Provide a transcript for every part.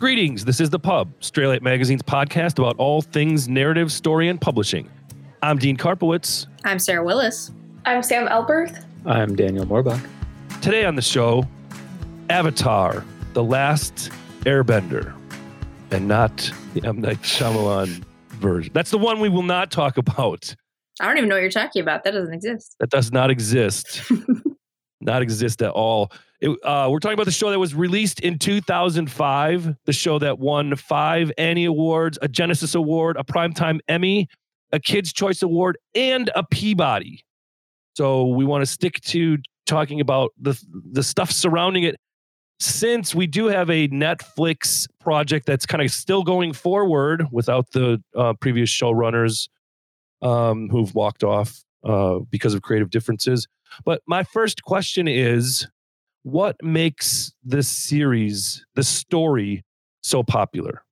Greetings. This is The Pub, Straylight Magazine's podcast about all things narrative, story, and publishing. I'm Dean Karpowicz. I'm Sarah Willis. I'm Sam Alberth. I'm Daniel Morbach. Today on the show, Avatar, The Last Airbender, and not the M. Night Shyamalan version. That's the one we will not talk about. I don't even know what you're talking about. That doesn't exist. That does not exist. not exist at all. It, uh, we're talking about the show that was released in 2005, the show that won five Annie Awards, a Genesis Award, a Primetime Emmy, a Kids' Choice Award, and a Peabody. So we want to stick to talking about the the stuff surrounding it. Since we do have a Netflix project that's kind of still going forward without the uh, previous showrunners um, who've walked off uh, because of creative differences. But my first question is what makes this series, the story, so popular?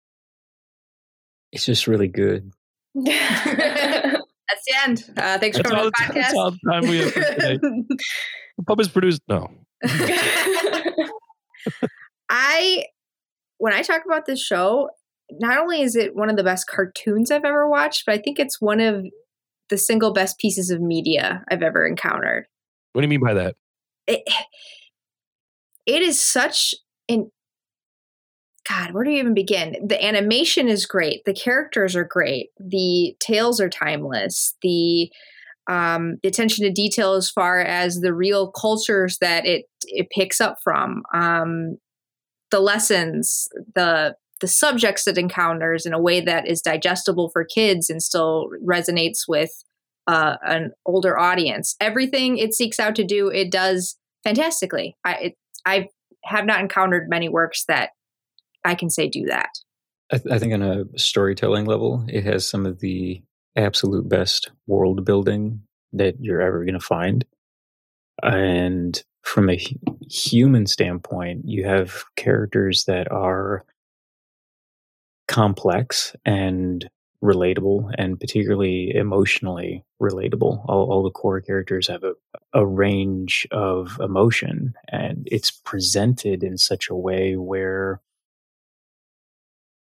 It's just really good. that's the end. Uh, thanks that's for all, coming on the podcast. That's all the time we have for today. the pub is produced. No. I, when I talk about this show, not only is it one of the best cartoons I've ever watched, but I think it's one of the single best pieces of media I've ever encountered. What do you mean by that? It, it is such an God, where do you even begin? The animation is great. The characters are great. The tales are timeless. The um, attention to detail as far as the real cultures that it it picks up from, um, the lessons, the the subjects it encounters in a way that is digestible for kids and still resonates with uh, an older audience. Everything it seeks out to do, it does fantastically. I it, I have not encountered many works that I can say do that. I, th- I, think on a storytelling level, it has some of the absolute best world building that you're ever going to find. And from a human standpoint, you have characters that are complex and relatable and particularly emotionally relatable. All, all, the core characters have a, a range of emotion and it's presented in such a way where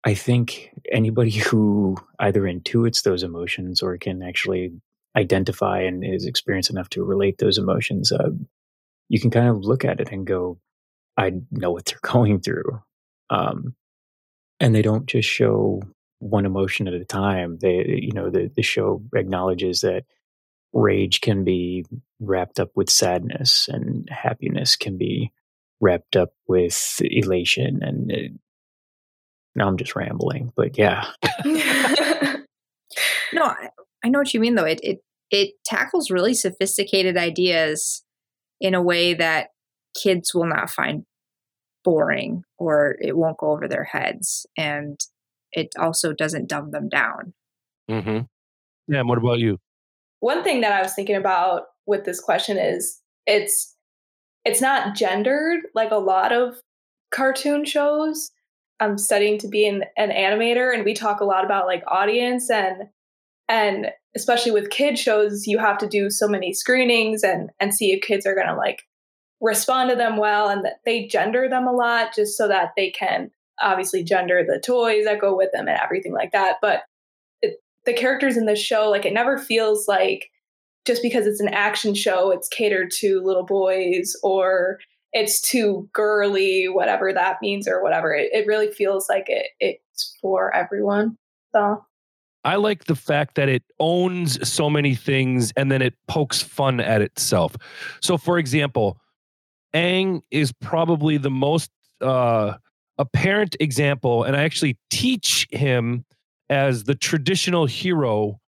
I think anybody who either intuits those emotions or can actually identify and is experienced enough to relate those emotions, uh, you can kind of look at it and go, I know what they're going through. Um, and they don't just show one emotion at a time. They, you know, the, the show acknowledges that rage can be wrapped up with sadness and happiness can be wrapped up with elation. And it, now I'm just rambling, but yeah. no, I, I know what you mean though. It, it, it tackles really sophisticated ideas in a way that kids will not find boring or it won't go over their heads. And it also doesn't dumb them down. Mm-hmm. Yeah. And what about you? One thing that I was thinking about with this question is it's it's not gendered like a lot of cartoon shows. I'm studying to be an, an animator, and we talk a lot about like audience and and especially with kid shows, you have to do so many screenings and and see if kids are gonna like respond to them well, and that they gender them a lot just so that they can obviously gender the toys that go with them and everything like that. But it, the characters in the show, like it never feels like just because it's an action show, it's catered to little boys or it's too girly, whatever that means or whatever. It, it really feels like it, it's for everyone. So I like the fact that it owns so many things and then it pokes fun at itself. So, for example, Aang is probably the most uh, apparent example, and I actually teach him as the traditional hero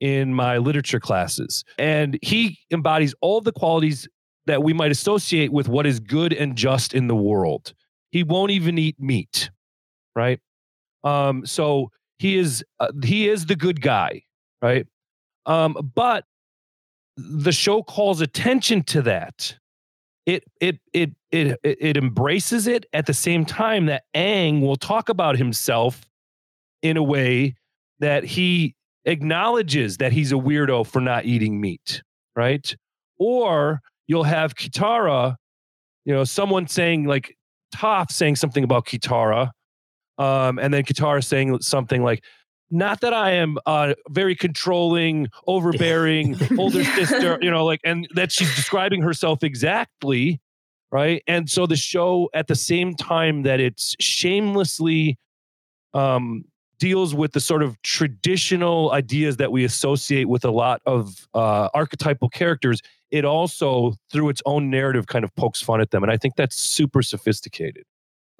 in my literature classes. And he embodies all the qualities that we might associate with what is good and just in the world. He won't even eat meat, right? Um, so he is uh, he is the good guy, right? Um, but the show calls attention to that it it it it it embraces it at the same time that Aang will talk about himself in a way that he acknowledges that he's a weirdo for not eating meat, right? Or you'll have Katara, you know, someone saying like Toph saying something about Katara, Um, and then Katara saying something like, not that I am uh, very controlling, overbearing, older sister, you know, like, and that she's describing herself exactly, right? And so the show, at the same time that it's shamelessly um, deals with the sort of traditional ideas that we associate with a lot of uh, archetypal characters, it also, through its own narrative, kind of pokes fun at them, and I think that's super sophisticated.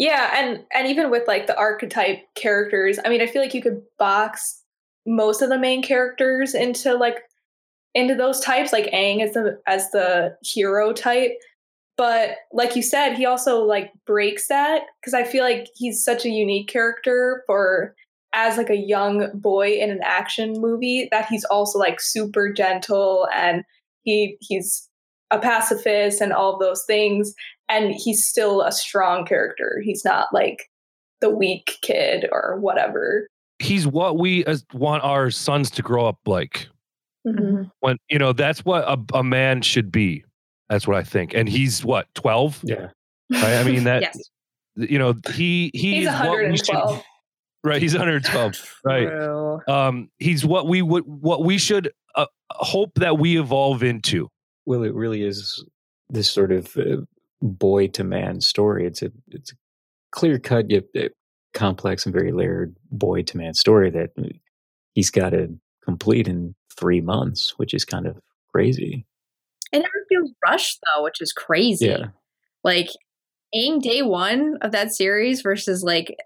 Yeah, and and even with like the archetype characters, I mean, I feel like you could box most of the main characters into like into those types, like Aang as the as the hero type. But like you said, he also like breaks that because I feel like he's such a unique character for as like a young boy in an action movie that he's also like super gentle and he he's a pacifist and all those things and he's still a strong character. He's not like the weak kid or whatever. He's what we want our sons to grow up like. Mm-hmm. when you know that's what a, a man should be. That's what i think. And he's what 12 Yeah. right i mean that yes. you know he he he's is what we should 112 right he's 112 right. True. um he's what we would what we should uh, hope that we evolve into. Well, it really is this sort of uh, boy to man story. It's a it's a clear cut yet complex and very layered boy to man story that uh, he's got to complete in three months, which is kind of crazy. It never feels rushed though, which is crazy. Yeah. Like Aang day one of that series versus like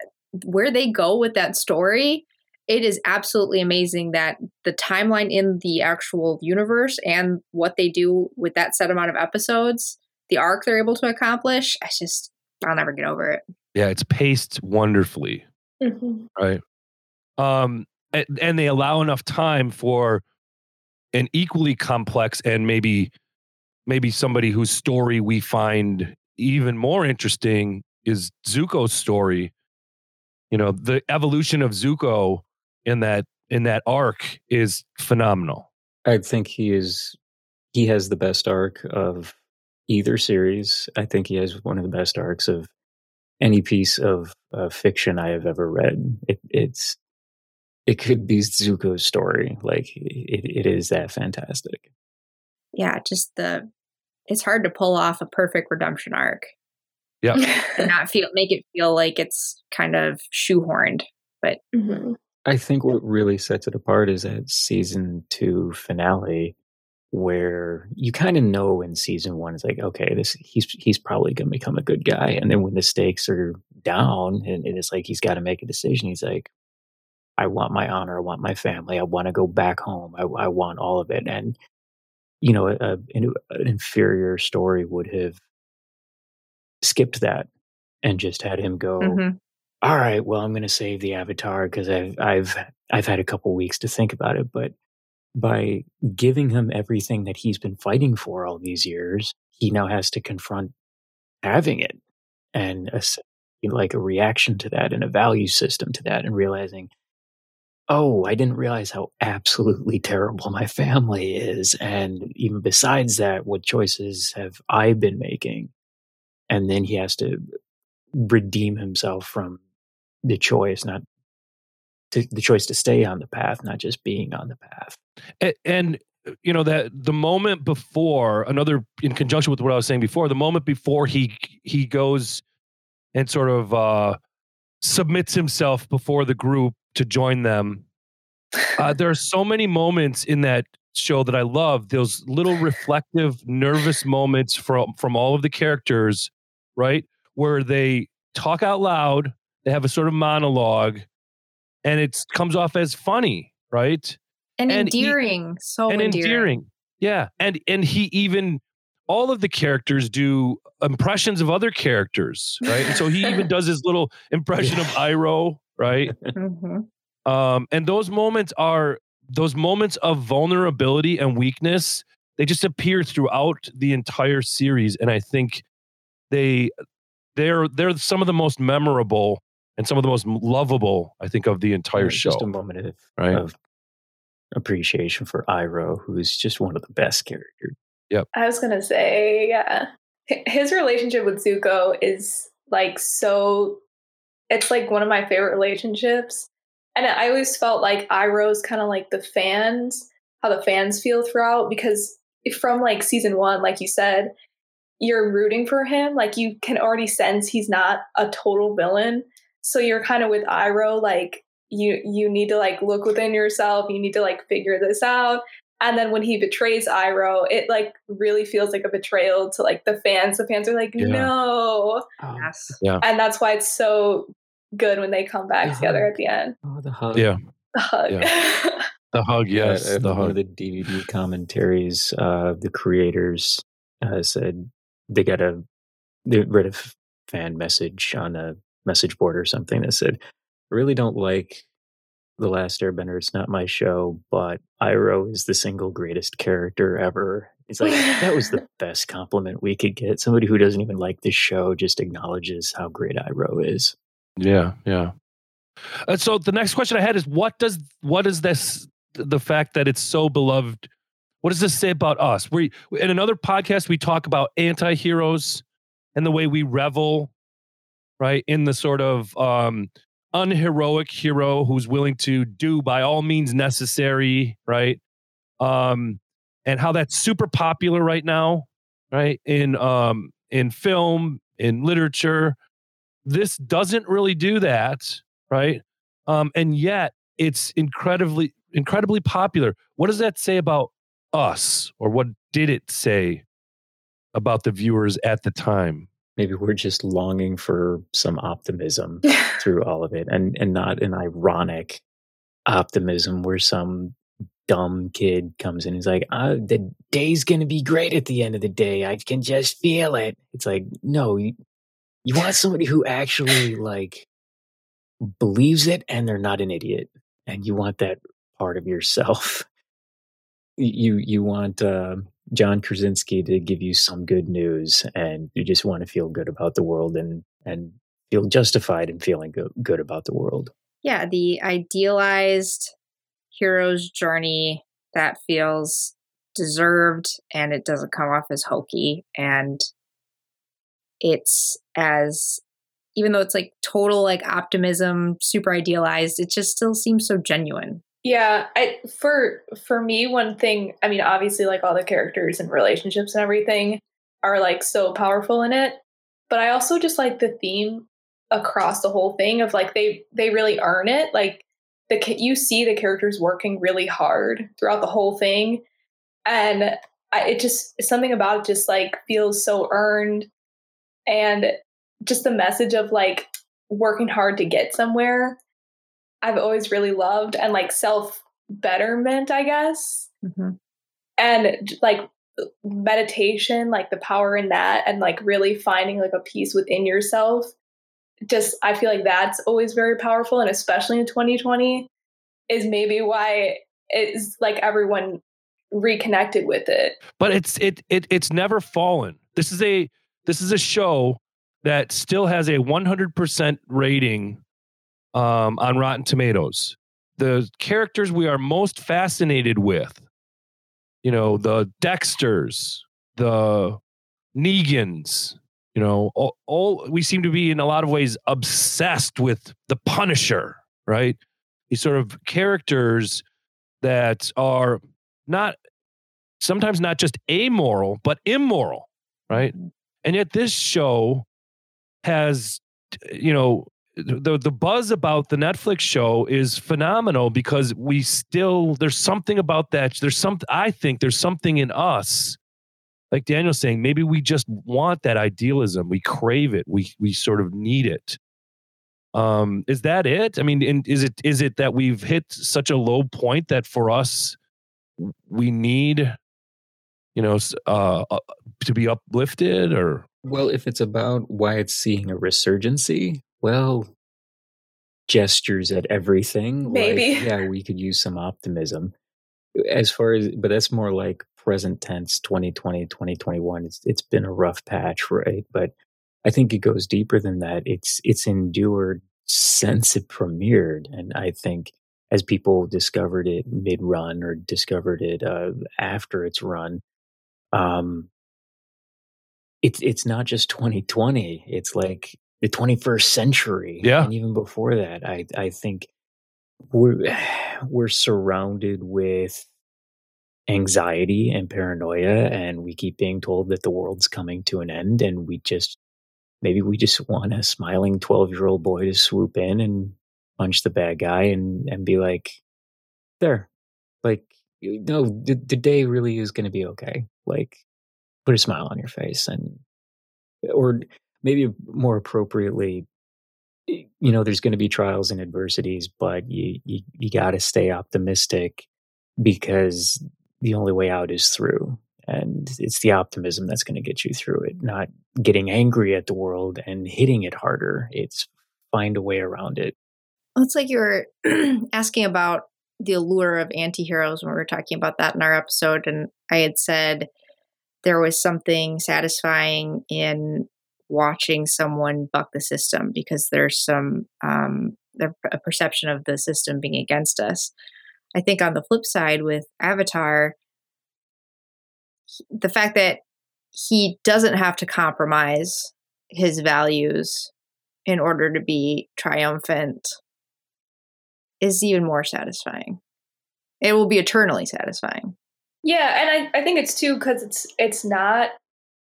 where they go with that story. It is absolutely amazing that the timeline in the actual universe and what they do with that set amount of episodes, the arc they're able to accomplish. I just, I'll never get over it. yeah it's paced wonderfully Mhm. right um and, and they allow enough time for an equally complex and maybe maybe somebody whose story we find even more interesting is Zuko's story you know the evolution of Zuko in that in that arc is phenomenal I think he is he has the best arc of either series. I think he has one of the best arcs of any piece of uh, fiction I have ever read. It, it's it could be Zuko's story. Like it, it is that fantastic. Yeah, just the, it's hard to pull off a perfect redemption arc Yeah. and not feel, make it feel like it's kind of shoehorned. Mhm. I think what really sets it apart is that season two finale, where you kind of know in season one, it's like, okay, this he's he's probably going to become a good guy, and then when the stakes are down, and, and it's like he's got to make a decision. He's like, I want my honor, I want my family, I want to go back home, I, I want all of it, and you know, a, an, an inferior story would have skipped that and just had him go Mhm. all right, well, I'm going to save the avatar because I've I've I've had a couple weeks to think about it. But by giving him everything that he's been fighting for all these years, he now has to confront having it and a, like a reaction to that and a value system to that, and realizing, oh, I didn't realize how absolutely terrible my family is, and even besides that, what choices have I been making? And then he has to redeem himself from the choice, not to, the choice to stay on the path, not just being on the path. and, and uh, you know that the moment before another in conjunction with what I was saying before, the moment before he he goes and sort of uh, submits himself before the group to join them. Uh, there are so many moments in that show that I love. Those little reflective, nervous moments from from all of the characters, right, where they talk out loud. They have a sort of monologue, and it comes off as funny, right? And, And he- endearing. so and endearing. endearing. Yeah, and and he even all of the characters do impressions of other characters, right? And so he even does his little impression of Iroh, right? Mhm. Um, and those moments are those moments of vulnerability and weakness. They just appear throughout the entire series, and I think they they're they're some of the most memorable and some of the most lovable, I think, of the entire It's show. Just a moment of, right? of appreciation for Iroh, who's just one of the best characters. Yep. I was gonna say, yeah, his relationship with Zuko is like so it's like one of my favorite relationships. And I always felt like Iroh's kind of like the fans, how the fans feel throughout, because from like season one, like you said, you're rooting for him. Like you can already sense he's not a total villain. So you're kind of with Iroh, like you you need to like look within yourself. You need to like figure this out. And then when he betrays Iroh, it like really feels like a betrayal to like the fans. The fans are like, Yeah. no. Oh, Yes. And that's why it's so good when they come back Yeah. together at the end. oh, the hug. Yeah. The hug. The hug, yes, uh, the one of hug. the DVD commentaries, uh, the creators uh, said they got a they read a f- fan message on a message board or something that said, "I "Really don't like the Last Airbender. It's not my show, but Iroh is the single greatest character ever." It's like that was the best compliment we could get. Somebody who doesn't even like this show just acknowledges how great Iroh is. Yeah, yeah. And so the next question I had is what does what is this the fact that it's so beloved? What does this say about us? We in another podcast we talk about anti-heroes and the way we revel right in the sort of um unheroic hero who's willing to do by all means necessary, right? Um and how that's super popular right now, right? In um in film, in literature, this doesn't really do that right um and yet it's incredibly incredibly popular what does that say about us or what did it say about the viewers at the time Maybe we're just longing for some optimism through all of it and and not an ironic optimism where some dumb kid comes in and is like uh, the day's gonna be great at the end of the day. I can just feel it. It's like no you, you want somebody who actually like believes it and they're not an idiot and you want that part of yourself you you want uh, John Krasinski to give you some good news, and you just want to feel good about the world and and feel justified in feeling good, good about the world. Yeah, the idealized hero's journey that feels deserved and it doesn't come off as hokey and it's as even though it's like total like optimism super idealized it just still seems so genuine Yeah, I for for me one thing, I mean obviously like all the characters and relationships and everything are like so powerful in it, but I also just like the theme across the whole thing of like they they really earn it. Like the you see the characters working really hard throughout the whole thing and I, it just something about it just like feels so earned and just the message of like working hard to get somewhere I've always really loved and like self betterment, I guess. mm-hmm. And like meditation, like the power in that and like really finding like a peace within yourself. Just I feel like that's always very powerful and especially in 2020 is maybe why it's like everyone reconnected with it. but it's it, it it's never fallen this is a this is a show that still has a 100% rating um, on rotten tomatoes. The characters we are most fascinated with you know the dexters the negans you know all, all we seem to be in a lot of ways obsessed with the punisher right? These sort of characters that are not sometimes not just amoral but immoral right? And yet this show has you know the the buzz about the Netflix show is phenomenal because we still there's something about that there's some I think there's something in us like Daniel's saying maybe we just want that idealism. We crave it. We we sort of need it. Um is that it? I mean and is it is it that we've hit such a low point that for us we need you know uh, uh to be uplifted or? Well, if it's about why it's seeing a resurgency, well, gestures at everything. like, Maybe. yeah, we could use some optimism. As far as, but that's more like present tense 2020, 2021. It's, it's been a rough patch, right? But I think it goes deeper than that. It's, it's endured since it premiered. And I think as people discovered it mid run or discovered it uh, after its run, um, it's it's not just 2020 it's like the 21st century. Yeah. And even before that, I, I think we're, we're surrounded with anxiety and paranoia, and we keep being told that the world's coming to an end, and we just maybe we just want a smiling 12 year old boy to swoop in and punch the bad guy and and be like there like no the, the day really is going to be okay like put a smile on your face and or maybe more appropriately you know there's going to be trials and adversities but you you, you got to stay optimistic because the only way out is through and it's the optimism that's going to get you through it not getting angry at the world and hitting it harder. It's find a way around it. It's like you were asking about the allure of antiheroes when we were talking about that in our episode and i had said there was something satisfying in watching someone buck the system because there's some um, a perception of the system being against us. I think on the flip side with Avatar, the fact that he doesn't have to compromise his values in order to be triumphant is even more satisfying. It will be eternally satisfying. Yeah, and I, I think it's too because it's it's not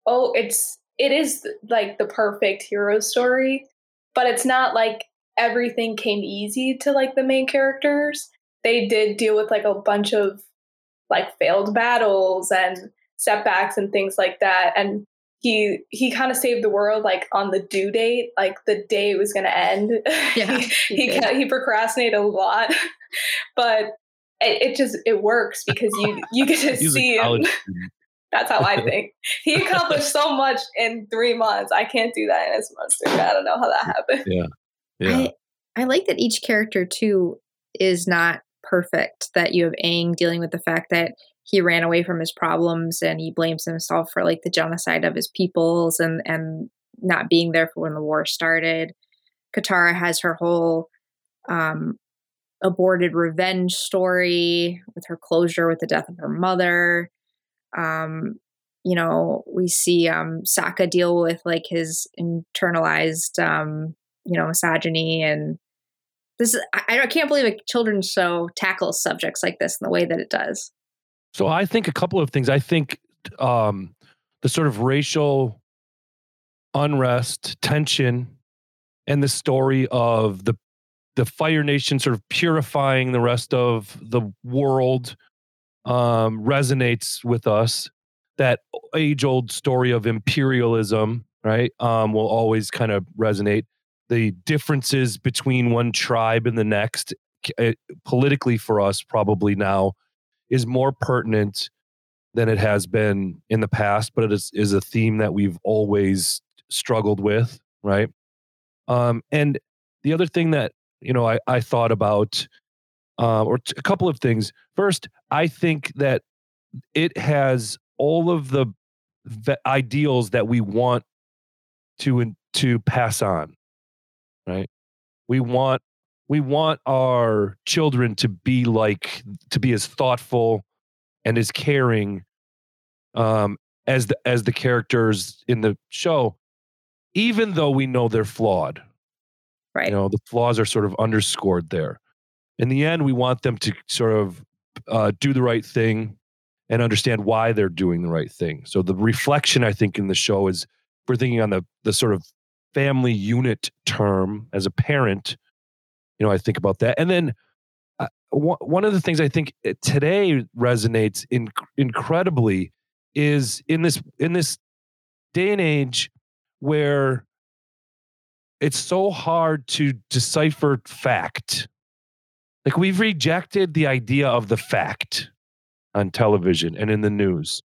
oh it's it is like the perfect hero story, but it's not like everything came easy to like the main characters. They did deal with like a bunch of like failed battles and setbacks and things like that and he he kind of saved the world like on the due date like the day it was going to end. Yeah he he, he, he procrastinated a lot but it, it, just it works because you you get to see him that's how I think. He accomplished so much in three months. I can't do that in his months. I don't know how that happened. Yeah. Yeah. I, I like that each character too is not perfect. That you have Aang dealing with the fact that he ran away from his problems and he blames himself for like the genocide of his peoples and and not being there for when the war started. Katara has her whole um, aborted revenge story with her closure with the death of her mother. Um, you know, we see um, Sokka deal with like his internalized, um, you know, misogyny and this. Is, I, I can't believe a children's show tackles subjects like this in the way that it does. So I think a couple of things. I think um, the sort of racial unrest, tension, and the story of the the Fire Nation sort of purifying the rest of the world um, resonates with us. That age old story of imperialism, right, um, will always kind of resonate. The differences between one tribe and the next, uh, politically for us, probably now, is more pertinent than it has been in the past, but it is, is a theme that we've always struggled with, right? Um, and the other thing that you know I, I thought about uh, or t- a couple of things. First, I think that it has all of the ideals that we want to in, to pass on. Right? We want we want our children to be like to be as thoughtful and as caring um, as the as the characters in the show, even though we know they're flawed. Right. You know, the flaws are sort of underscored there in the end, we want them to sort of uh, do the right thing and understand why they're doing the right thing. So the reflection, I think, in the show is we're thinking on the the sort of family unit term as a parent. You know, I think about that, and then uh, one of the things I think uh, today resonates in, incredibly is in this in this day and age where it's so hard to decipher fact like we've rejected the idea of the fact on television and in the news.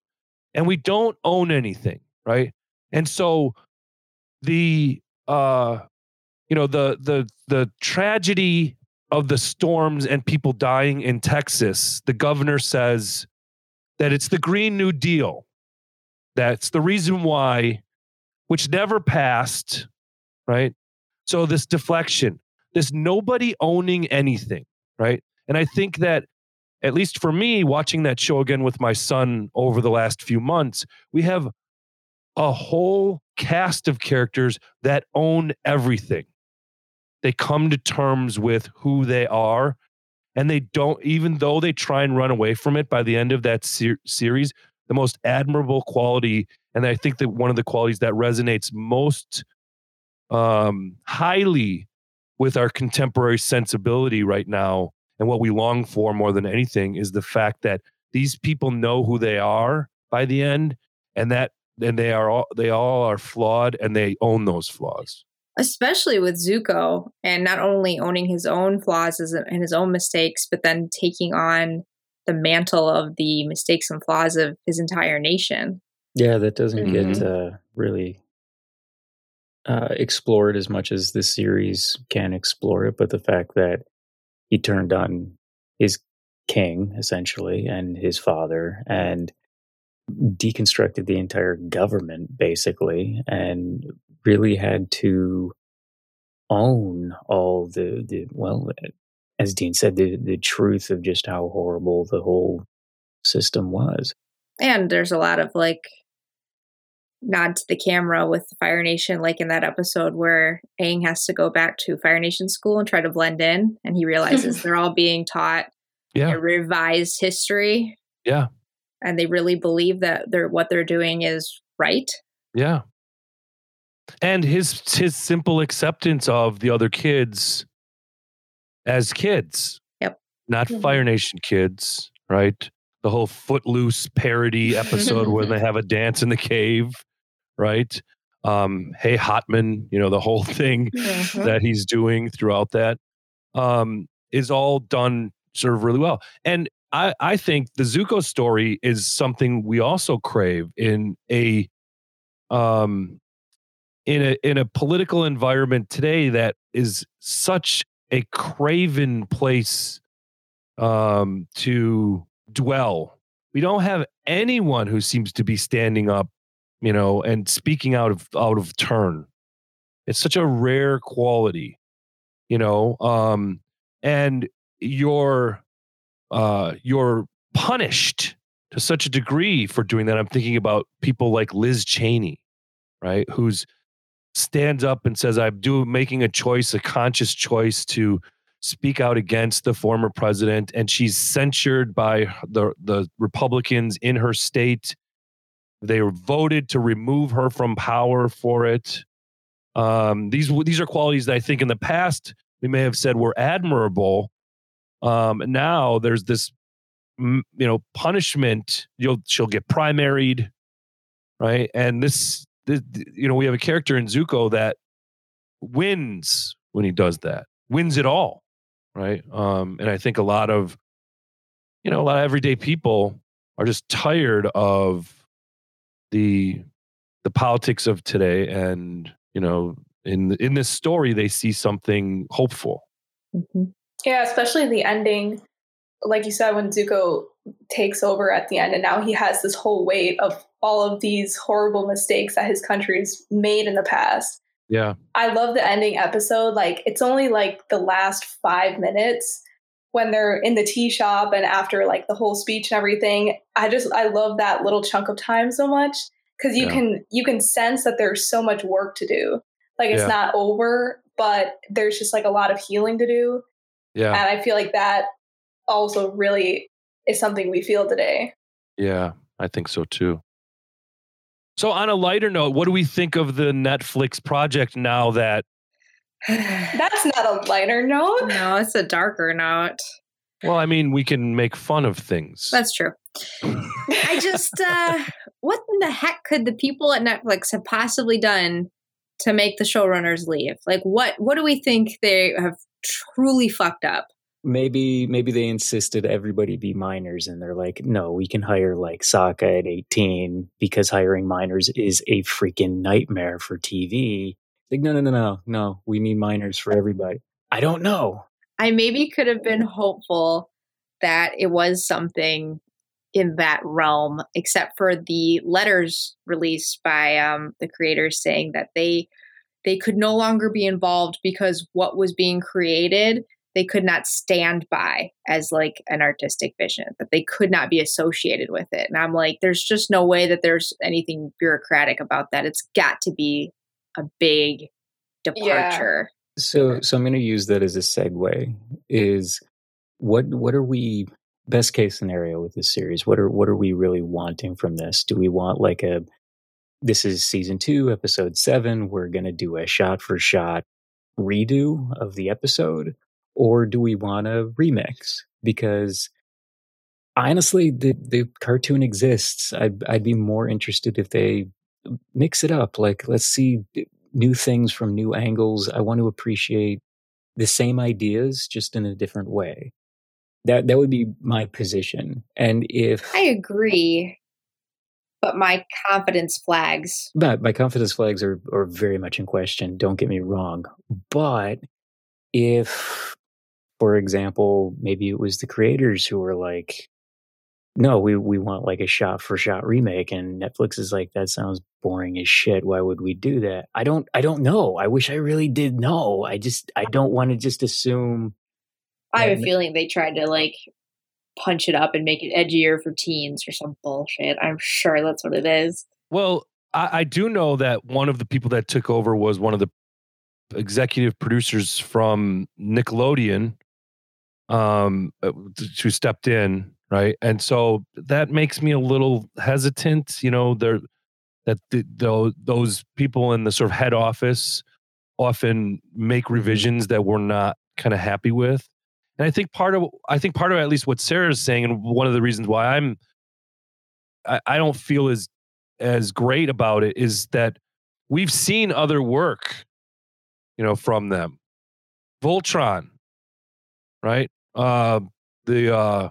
And we don't own anything, right? And so the uh you know the the the tragedy of the storms and people dying in Texas, the governor says that it's the Green New Deal. That's the reason why, which never passed, right? So this deflection, this nobody owning anything right? And I think that at least for me, watching that show again with my son over the last few months, we have a whole cast of characters that own everything. They come to terms with who they are and they don't even though they try and run away from it by the end of that ser- series the most admirable quality and i think that one of the qualities that resonates most um, highly with our contemporary sensibility right now and what we long for more than anything is the fact that these people know who they are by the end and that and they are all they all are flawed and they own those flaws especially with Zuko and not only owning his own flaws and his own mistakes, but then taking on the mantle of the mistakes and flaws of his entire nation. Yeah, that doesn't mm-hmm. get uh, really uh, explored as much as this series can explore it. But the fact that he turned on his king, essentially, and his father, and deconstructed the entire government, basically, and really had to own all the, the well, as Dean said, the, the truth of just how horrible the whole system was. And there's a lot of like nod to the camera with Fire Nation, like in that episode where Aang has to go back to Fire Nation school and try to blend in, and he realizes they're all being taught yeah. a revised history. Yeah. And they really believe that they're what they're doing is right. Yeah and his his simple acceptance of the other kids as kids. Yep. Not mm-hmm. Fire Nation kids, right? The whole footloose parody episode where they have a dance in the cave, right? Um, hey Hotman, you know, the whole thing mm-hmm. that he's doing throughout that um, is all done sort of really well. And I, I think the Zuko story is something we also crave in a um in a in a political environment today that is such a craven place um, to dwell. We don't have anyone who seems to be standing up, you know, and speaking out of out of turn. It's such a rare quality, you know, um, and you're uh, you're punished to such a degree for doing that. I'm thinking about people like Liz Cheney, right, who's stands up and says, I'm doing making a choice, a conscious choice to speak out against the former president, and she's censured by the the Republicans in her state. They voted to remove her from power for it. Um, these these are qualities that I think in the past we may have said were admirable. Um, now there's this, you know, punishment. You'll she'll get primaried, right? And this the, you know, we have a character in Zuko that wins when he does that, wins it all, right? Um, and I think a lot of, you know, a lot of everyday people are just tired of the the politics of today, and you know, in in this story, they see something hopeful. Mm-hmm. Yeah, especially the ending, like you said, when Zuko takes over at the end, and now he has this whole weight of all of these horrible mistakes that his country's made in the past. Yeah. I love the ending episode. Like, it's only like the last five minutes when they're in the tea shop and after like the whole speech and everything. I just, I love that little chunk of time so much because you yeah. can, you can sense that there's so much work to do. Like, it's yeah. not over, but there's just like a lot of healing to do. Yeah. And I feel like that also really is something we feel today. Yeah, I think so too. So, on a lighter note, what do we think of the Netflix project now that? That's not a lighter note. No, it's a darker note. Well, I mean, we can make fun of things. That's true. I just, uh, what in the heck could the people at Netflix have possibly done to make the showrunners leave? Like, what, what do we think they have truly fucked up? maybe maybe they insisted everybody be minors and they're like no we can hire like Sokka at 18 because hiring minors is a freaking nightmare for tv like no no no no no we need minors for everybody i don't know i maybe could have been hopeful that it was something in that realm except for the letters released by um, the creators saying that they they could no longer be involved because what was being created they could not stand by as like an artistic vision, that they could not be associated with it. And I'm like, there's just no way that there's anything bureaucratic about that. It's got to be a big departure. Yeah. So so I'm gonna use that as a segue. Is what what are we best case scenario with this series? What are what are we really wanting from this? Do we want like a this is season two, episode seven. We're going to do a shot for shot redo of the episode, or do we want a remix? Because honestly, the the cartoon exists. I'd I'd be more interested if they mix it up. Like, let's see new things from new angles. I want to appreciate the same ideas just in a different way. That that would be my position. And if I agree, but my confidence flags. But my confidence flags are are very much in question. Don't get me wrong. But if, for example, maybe it was the creators who were like, no, we we want like a shot for shot remake, and Netflix is like, that sounds boring as shit. Why would we do that? I don't I don't know. I wish I really did know. I just I don't want to just assume. I have a feeling they tried to like punch it up and make it edgier for teens or some bullshit. I'm sure that's what it is. Well, I, I do know that one of the people that took over was one of the executive producers from Nickelodeon, um, uh, who stepped in, right? And so that makes me a little hesitant. You know, there that the, the, those people in the sort of head office often make mm-hmm. revisions that we're not kind of happy with. And I think part of I think part of at least what Sarah's saying, and one of the reasons why I'm I, I don't feel as as great about it is that we've seen other work, you know, from them. Voltron, right? Uh the uh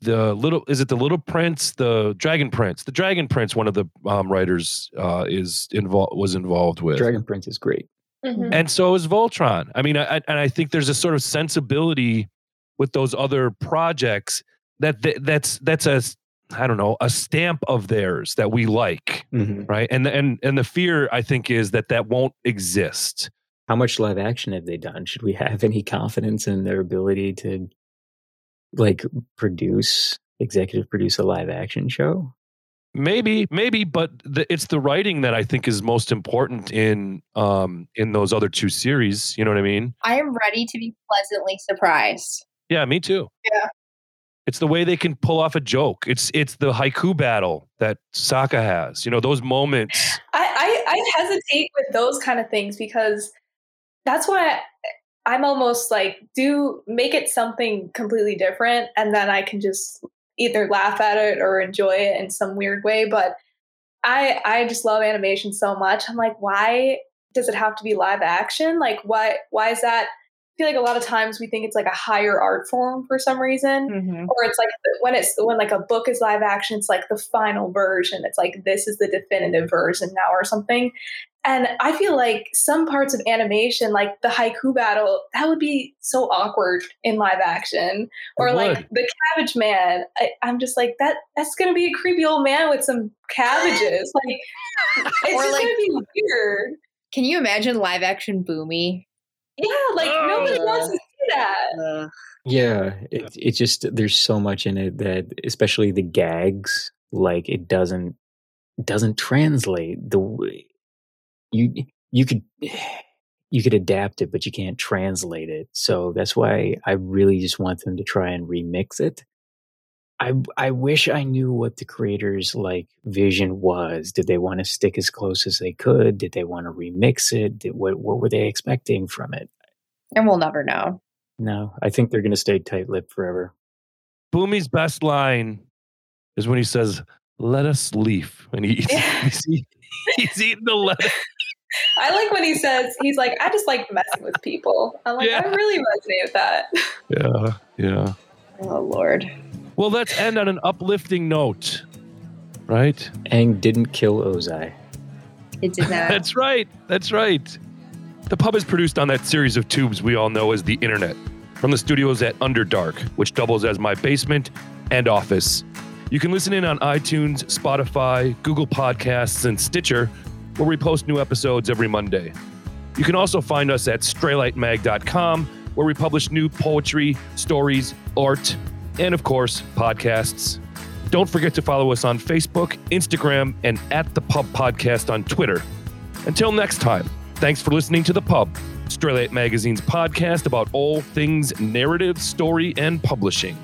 the little is it the little prince the dragon prince the dragon prince one of the um, writers uh, is involved was involved with dragon prince is great Mm-hmm. And so is Voltron. I mean, I, and I think there's a sort of sensibility with those other projects that th- that's that's a I don't know a stamp of theirs that we like, mm-hmm. right? And and and the fear I think is that that won't exist. How much live action have they done? Should we have any confidence in their ability to like produce executive produce a live action show? Maybe, maybe, but the, it's the writing that I think is most important in um in those other two series. You know what I mean? I am ready to be pleasantly surprised. Yeah, me too. Yeah. It's the way they can pull off a joke. It's it's the haiku battle that Sokka has. You know those moments. I I, I hesitate with those kind of things because that's why I'm almost like do make it something completely different, and then I can just either laugh at it or enjoy it in some weird way. But I I just love animation so much. I'm like, why does it have to be live action? Like, why why is that? I feel like a lot of times we think it's like a higher art form for some reason, mm-hmm. or it's like when it's when like a book is live action, it's like the final version. It's like this is the definitive version now or something. And I feel like some parts of animation, like the haiku battle, that would be so awkward in live action. Or like the cabbage man. I, am just like that. That's gonna be a creepy old man with some cabbages. Like it's or just like, gonna be weird. Can you imagine live action Bumi? Yeah, like uh, nobody wants to see that. Uh, yeah, it it just there's so much in it that, especially the gags, like it doesn't doesn't translate the way you you could you could adapt it, but you can't translate it. So that's why I really just want them to try and remix it. I I wish I knew what the creators like vision was. Did they want to stick as close as they could? Did they want to remix it? Did, what what were they expecting from it? And we'll never know. No, I think they're going to stay tight-lipped forever. Bumi's best line is when he says, "Let us leaf," and he, he's, he's eating the lettuce. I like when he says he's like, I just like messing with people. I'm like, yeah. I really resonate with that. Yeah, yeah. Oh Lord. Well, let's end on an uplifting note, right? Aang didn't kill Ozai. It did not. That's right. That's right. The pub is produced on that series of tubes we all know as the internet, from the studios at Underdark, which doubles as my basement and office. You can listen in on iTunes, Spotify, Google Podcasts, and Stitcher where we post new episodes every Monday. You can also find us at straylightmag.com where we publish new poetry, stories, art, and of course, podcasts. Don't forget to follow us on Facebook, Instagram, and at the Pub Podcast on Twitter. Until next time, thanks for listening to The Pub, Straylight Magazine's podcast about all things narrative, story, and publishing.